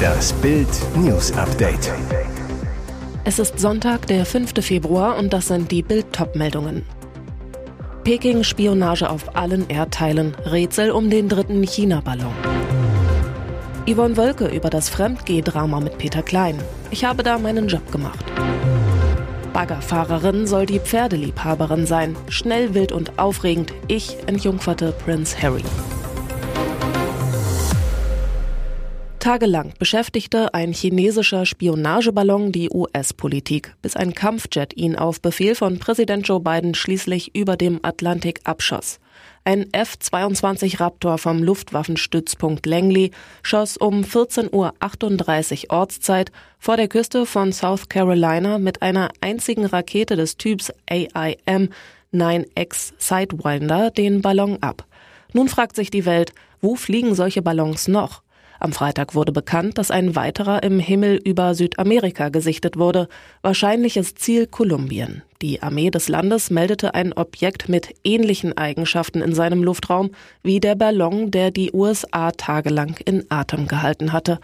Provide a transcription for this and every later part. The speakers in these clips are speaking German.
Das Bild News Update. Es ist Sonntag, der 5. Februar und das sind die Bild meldungen Peking Spionage auf allen Erdteilen, Rätsel um den dritten China-Ballon. Yvonne Wölke über das Fremdgeh-Drama mit Peter Klein. Ich habe da meinen Job gemacht. Baggerfahrerin soll die Pferdeliebhaberin sein. Schnell, wild und aufregend. Ich entjungferte Prince Harry. Tagelang beschäftigte ein chinesischer Spionageballon die US-Politik, bis ein Kampfjet ihn auf Befehl von Präsident Joe Biden schließlich über dem Atlantik abschoss. Ein F-22 Raptor vom Luftwaffenstützpunkt Langley schoss um 14.38 Uhr Ortszeit vor der Küste von South Carolina mit einer einzigen Rakete des Typs AIM 9X Sidewinder den Ballon ab. Nun fragt sich die Welt, wo fliegen solche Ballons noch? Am Freitag wurde bekannt, dass ein weiterer im Himmel über Südamerika gesichtet wurde. Wahrscheinliches Ziel Kolumbien. Die Armee des Landes meldete ein Objekt mit ähnlichen Eigenschaften in seinem Luftraum wie der Ballon, der die USA tagelang in Atem gehalten hatte.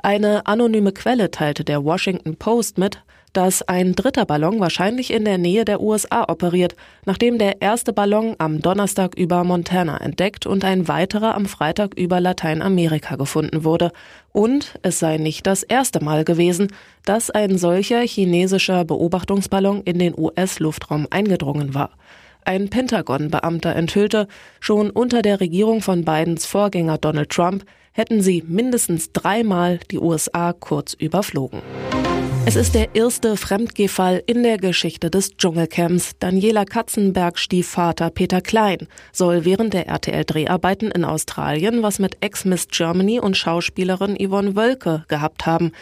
Eine anonyme Quelle teilte der Washington Post mit, dass ein dritter Ballon wahrscheinlich in der Nähe der USA operiert, nachdem der erste Ballon am Donnerstag über Montana entdeckt und ein weiterer am Freitag über Lateinamerika gefunden wurde. Und es sei nicht das erste Mal gewesen, dass ein solcher chinesischer Beobachtungsballon in den US-Luftraum eingedrungen war. Ein Pentagon-Beamter enthüllte, schon unter der Regierung von Bidens Vorgänger Donald Trump hätten sie mindestens dreimal die USA kurz überflogen. Es ist der erste Fremdgehfall in der Geschichte des Dschungelcamps. Daniela Katzenberg Stiefvater Peter Klein soll während der RTL-Dreharbeiten in Australien was mit Ex-Miss Germany und Schauspielerin Yvonne Wölke gehabt haben.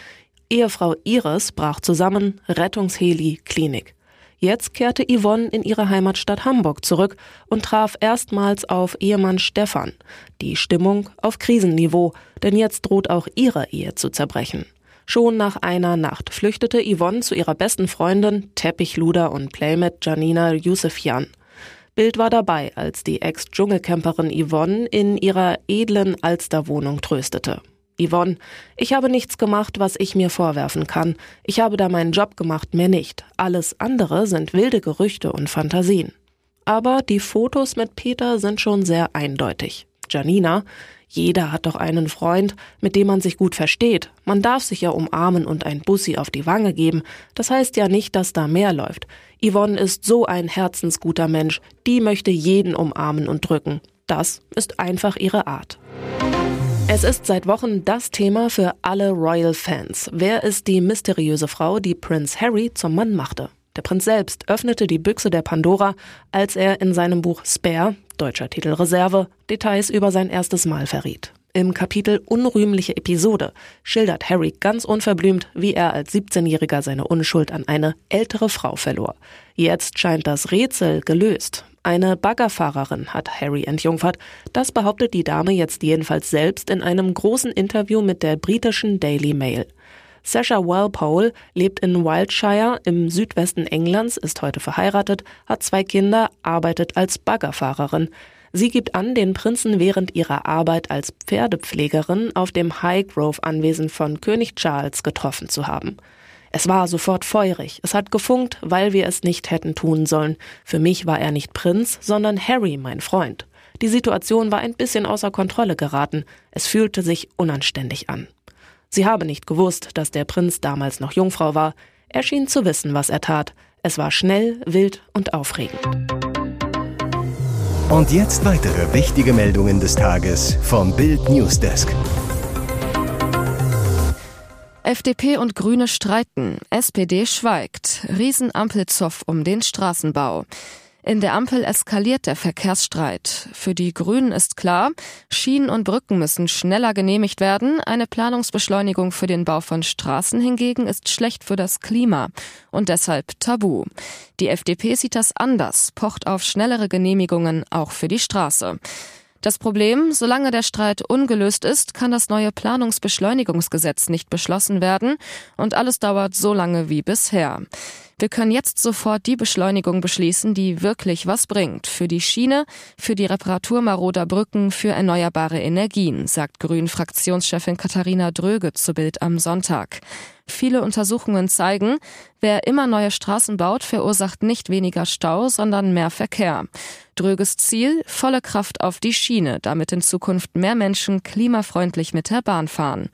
Ehefrau Iris brach zusammen, Rettungsheli, Klinik. Jetzt kehrte Yvonne in ihre Heimatstadt Hamburg zurück und traf erstmals auf Ehemann Stefan. Die Stimmung auf Krisenniveau, denn jetzt droht auch ihre Ehe zu zerbrechen. Schon nach einer Nacht flüchtete Yvonne zu ihrer besten Freundin, Teppichluder und Playmate Janina Yusefian. Bild war dabei, als die Ex-Dschungelcamperin Yvonne in ihrer edlen Alsterwohnung tröstete. Yvonne, ich habe nichts gemacht, was ich mir vorwerfen kann. Ich habe da meinen Job gemacht, mehr nicht. Alles andere sind wilde Gerüchte und Fantasien. Aber die Fotos mit Peter sind schon sehr eindeutig. Janina, jeder hat doch einen Freund, mit dem man sich gut versteht. Man darf sich ja umarmen und ein Bussi auf die Wange geben. Das heißt ja nicht, dass da mehr läuft. Yvonne ist so ein herzensguter Mensch. Die möchte jeden umarmen und drücken. Das ist einfach ihre Art. Es ist seit Wochen das Thema für alle Royal-Fans. Wer ist die mysteriöse Frau, die Prince Harry zum Mann machte? Der Prinz selbst öffnete die Büchse der Pandora, als er in seinem Buch Spare, deutscher Titel Reserve, Details über sein erstes Mal verriet. Im Kapitel Unrühmliche Episode schildert Harry ganz unverblümt, wie er als 17-Jähriger seine Unschuld an eine ältere Frau verlor. Jetzt scheint das Rätsel gelöst. Eine Baggerfahrerin hat Harry entjungfert. Das behauptet die Dame jetzt jedenfalls selbst in einem großen Interview mit der britischen Daily Mail. Sasha Walpole lebt in Wiltshire im Südwesten Englands, ist heute verheiratet, hat zwei Kinder, arbeitet als Baggerfahrerin. Sie gibt an, den Prinzen während ihrer Arbeit als Pferdepflegerin auf dem Highgrove-Anwesen von König Charles getroffen zu haben. Es war sofort feurig. Es hat gefunkt, weil wir es nicht hätten tun sollen. Für mich war er nicht Prinz, sondern Harry, mein Freund. Die Situation war ein bisschen außer Kontrolle geraten. Es fühlte sich unanständig an. Sie habe nicht gewusst, dass der Prinz damals noch Jungfrau war. Er schien zu wissen, was er tat. Es war schnell, wild und aufregend. Und jetzt weitere wichtige Meldungen des Tages vom Bild Newsdesk. FDP und Grüne streiten. SPD schweigt. Riesenampelzoff um den Straßenbau. In der Ampel eskaliert der Verkehrsstreit. Für die Grünen ist klar, Schienen und Brücken müssen schneller genehmigt werden. Eine Planungsbeschleunigung für den Bau von Straßen hingegen ist schlecht für das Klima und deshalb tabu. Die FDP sieht das anders, pocht auf schnellere Genehmigungen auch für die Straße. Das Problem, solange der Streit ungelöst ist, kann das neue Planungsbeschleunigungsgesetz nicht beschlossen werden und alles dauert so lange wie bisher. Wir können jetzt sofort die Beschleunigung beschließen, die wirklich was bringt. Für die Schiene, für die Reparatur maroder Brücken, für erneuerbare Energien, sagt Grünen-Fraktionschefin Katharina Dröge zu Bild am Sonntag. Viele Untersuchungen zeigen, wer immer neue Straßen baut, verursacht nicht weniger Stau, sondern mehr Verkehr. Dröges Ziel, volle Kraft auf die Schiene, damit in Zukunft mehr Menschen klimafreundlich mit der Bahn fahren.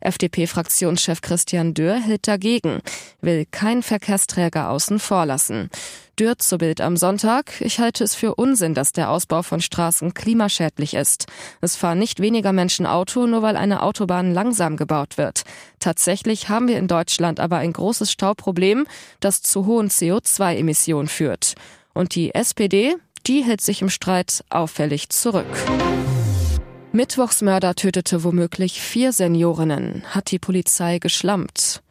FDP-Fraktionschef Christian Dürr hält dagegen, will kein Verkehrsträger außen vor lassen. Dürr zu Bild am Sonntag. Ich halte es für Unsinn, dass der Ausbau von Straßen klimaschädlich ist. Es fahren nicht weniger Menschen Auto, nur weil eine Autobahn langsam gebaut wird. Tatsächlich haben wir in Deutschland aber ein großes Stauproblem, das zu hohen CO2-Emissionen führt. Und die SPD, die hält sich im Streit auffällig zurück. Mittwochsmörder tötete womöglich vier Seniorinnen, hat die Polizei geschlampt.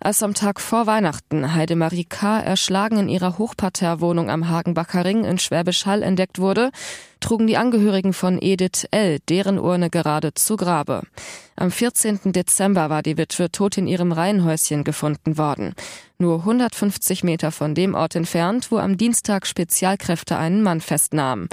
Als am Tag vor Weihnachten Heidemarie K. erschlagen in ihrer Hochparterrewohnung am Hagenbacher Ring in Schwäbisch Hall entdeckt wurde, trugen die Angehörigen von Edith L. deren Urne gerade zu Grabe. Am 14. Dezember war die Witwe tot in ihrem Reihenhäuschen gefunden worden. Nur 150 Meter von dem Ort entfernt, wo am Dienstag Spezialkräfte einen Mann festnahmen.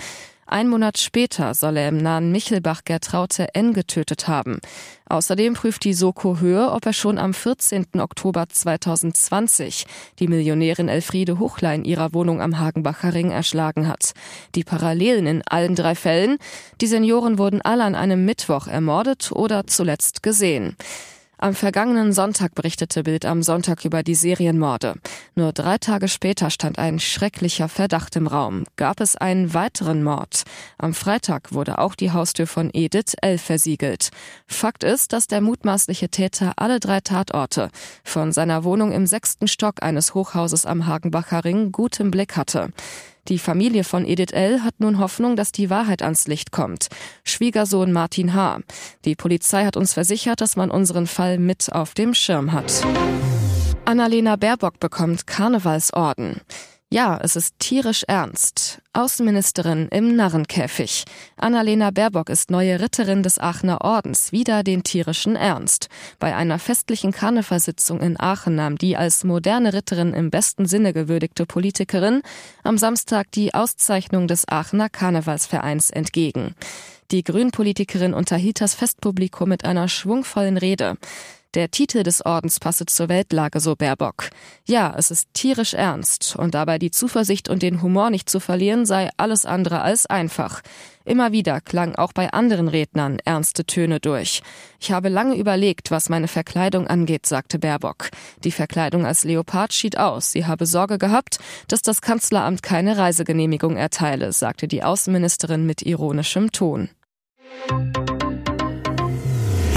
Ein Monat später soll er im nahen Michelbach Gertraute N. getötet haben. Außerdem prüft die Soko Höhe, ob er schon am 14. Oktober 2020 die Millionärin Elfriede Huchler in ihrer Wohnung am Hagenbacher Ring erschlagen hat. Die Parallelen in allen drei Fällen. Die Senioren wurden alle an einem Mittwoch ermordet oder zuletzt gesehen. Am vergangenen Sonntag berichtete Bild am Sonntag über die Serienmorde. Nur drei Tage später stand ein schrecklicher Verdacht im Raum. Gab es einen weiteren Mord? Am Freitag wurde auch die Haustür von Edith L. versiegelt. Fakt ist, dass der mutmaßliche Täter alle drei Tatorte von seiner Wohnung im sechsten Stock eines Hochhauses am Hagenbacher Ring gut im Blick hatte. Die Familie von Edith L. hat nun Hoffnung, dass die Wahrheit ans Licht kommt. Schwiegersohn Martin H. Die Polizei hat uns versichert, dass man unseren Fall mit auf dem Schirm hat. Annalena Baerbock bekommt Karnevalsorden. Ja, es ist tierisch ernst. Außenministerin im Narrenkäfig. Annalena Baerbock ist neue Ritterin des Aachener Ordens, wieder den tierischen Ernst. Bei einer festlichen Karnevalssitzung in Aachen nahm die als moderne Ritterin im besten Sinne gewürdigte Politikerin am Samstag die Auszeichnung des Aachener Karnevalsvereins entgegen. Die Grünpolitikerin unterhielt das Festpublikum mit einer schwungvollen Rede. Der Titel des Ordens passe zur Weltlage, so Baerbock. Ja, es ist tierisch ernst und dabei die Zuversicht und den Humor nicht zu verlieren sei alles andere als einfach. Immer wieder klang auch bei anderen Rednern ernste Töne durch. Ich habe lange überlegt, was meine Verkleidung angeht, sagte Baerbock. Die Verkleidung als Leopard schied aus. Sie habe Sorge gehabt, dass das Kanzleramt keine Reisegenehmigung erteile, sagte die Außenministerin mit ironischem Ton.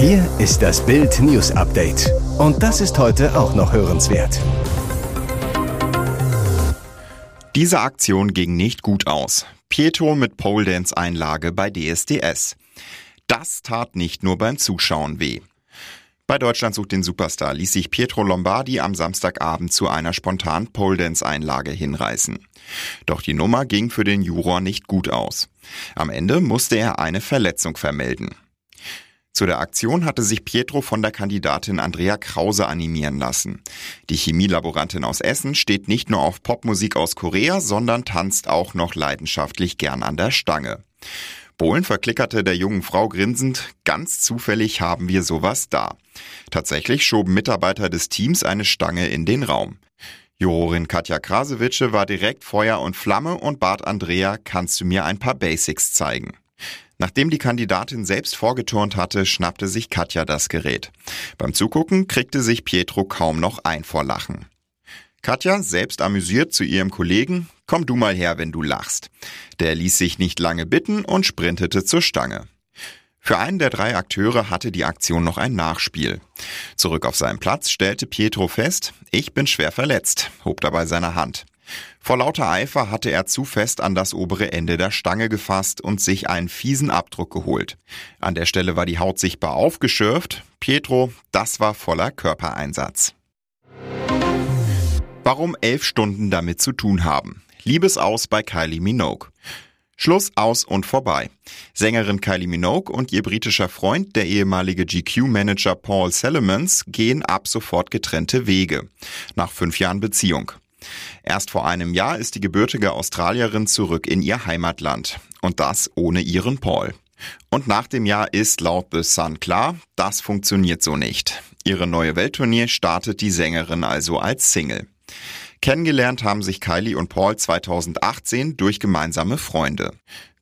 Hier ist das Bild News Update. Und das ist heute auch noch hörenswert. Diese Aktion ging nicht gut aus. Pietro mit Pole Dance Einlage bei DSDS. Das tat nicht nur beim Zuschauen weh. Bei Deutschland sucht den Superstar ließ sich Pietro Lombardi am Samstagabend zu einer spontanen Pole Dance Einlage hinreißen. Doch die Nummer ging für den Juror nicht gut aus. Am Ende musste er eine Verletzung vermelden. Zu der Aktion hatte sich Pietro von der Kandidatin Andrea Krause animieren lassen. Die Chemielaborantin aus Essen steht nicht nur auf Popmusik aus Korea, sondern tanzt auch noch leidenschaftlich gern an der Stange. Bohlen verklickerte der jungen Frau grinsend, ganz zufällig haben wir sowas da. Tatsächlich schoben Mitarbeiter des Teams eine Stange in den Raum. Jurorin Katja Krasewitsche war direkt Feuer und Flamme und bat Andrea, kannst du mir ein paar Basics zeigen? Nachdem die Kandidatin selbst vorgeturnt hatte, schnappte sich Katja das Gerät. Beim Zugucken kriegte sich Pietro kaum noch ein vor Lachen. Katja, selbst amüsiert zu ihrem Kollegen, komm du mal her, wenn du lachst. Der ließ sich nicht lange bitten und sprintete zur Stange. Für einen der drei Akteure hatte die Aktion noch ein Nachspiel. Zurück auf seinem Platz stellte Pietro fest, ich bin schwer verletzt, hob dabei seine Hand. Vor lauter Eifer hatte er zu fest an das obere Ende der Stange gefasst und sich einen fiesen Abdruck geholt. An der Stelle war die Haut sichtbar aufgeschürft. Pietro, das war voller Körpereinsatz. Warum elf Stunden damit zu tun haben? Liebesaus bei Kylie Minogue. Schluss aus und vorbei. Sängerin Kylie Minogue und ihr britischer Freund, der ehemalige GQ-Manager Paul Salamans, gehen ab sofort getrennte Wege. Nach fünf Jahren Beziehung. Erst vor einem Jahr ist die gebürtige Australierin zurück in ihr Heimatland. Und das ohne ihren Paul. Und nach dem Jahr ist laut The Sun klar, das funktioniert so nicht. Ihre neue Welttournee startet die Sängerin also als Single. Kennengelernt haben sich Kylie und Paul 2018 durch gemeinsame Freunde.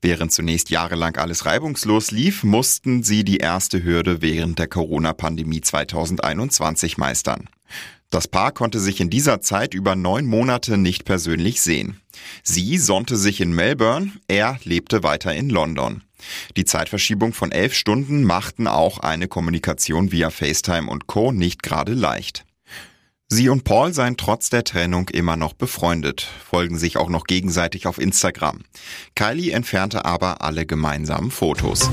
Während zunächst jahrelang alles reibungslos lief, mussten sie die erste Hürde während der Corona-Pandemie 2021 meistern. Das Paar konnte sich in dieser Zeit über neun Monate nicht persönlich sehen. Sie sonnte sich in Melbourne, er lebte weiter in London. Die Zeitverschiebung von elf Stunden machten auch eine Kommunikation via FaceTime und Co. nicht gerade leicht. Sie und Paul seien trotz der Trennung immer noch befreundet, folgen sich auch noch gegenseitig auf Instagram. Kylie entfernte aber alle gemeinsamen Fotos.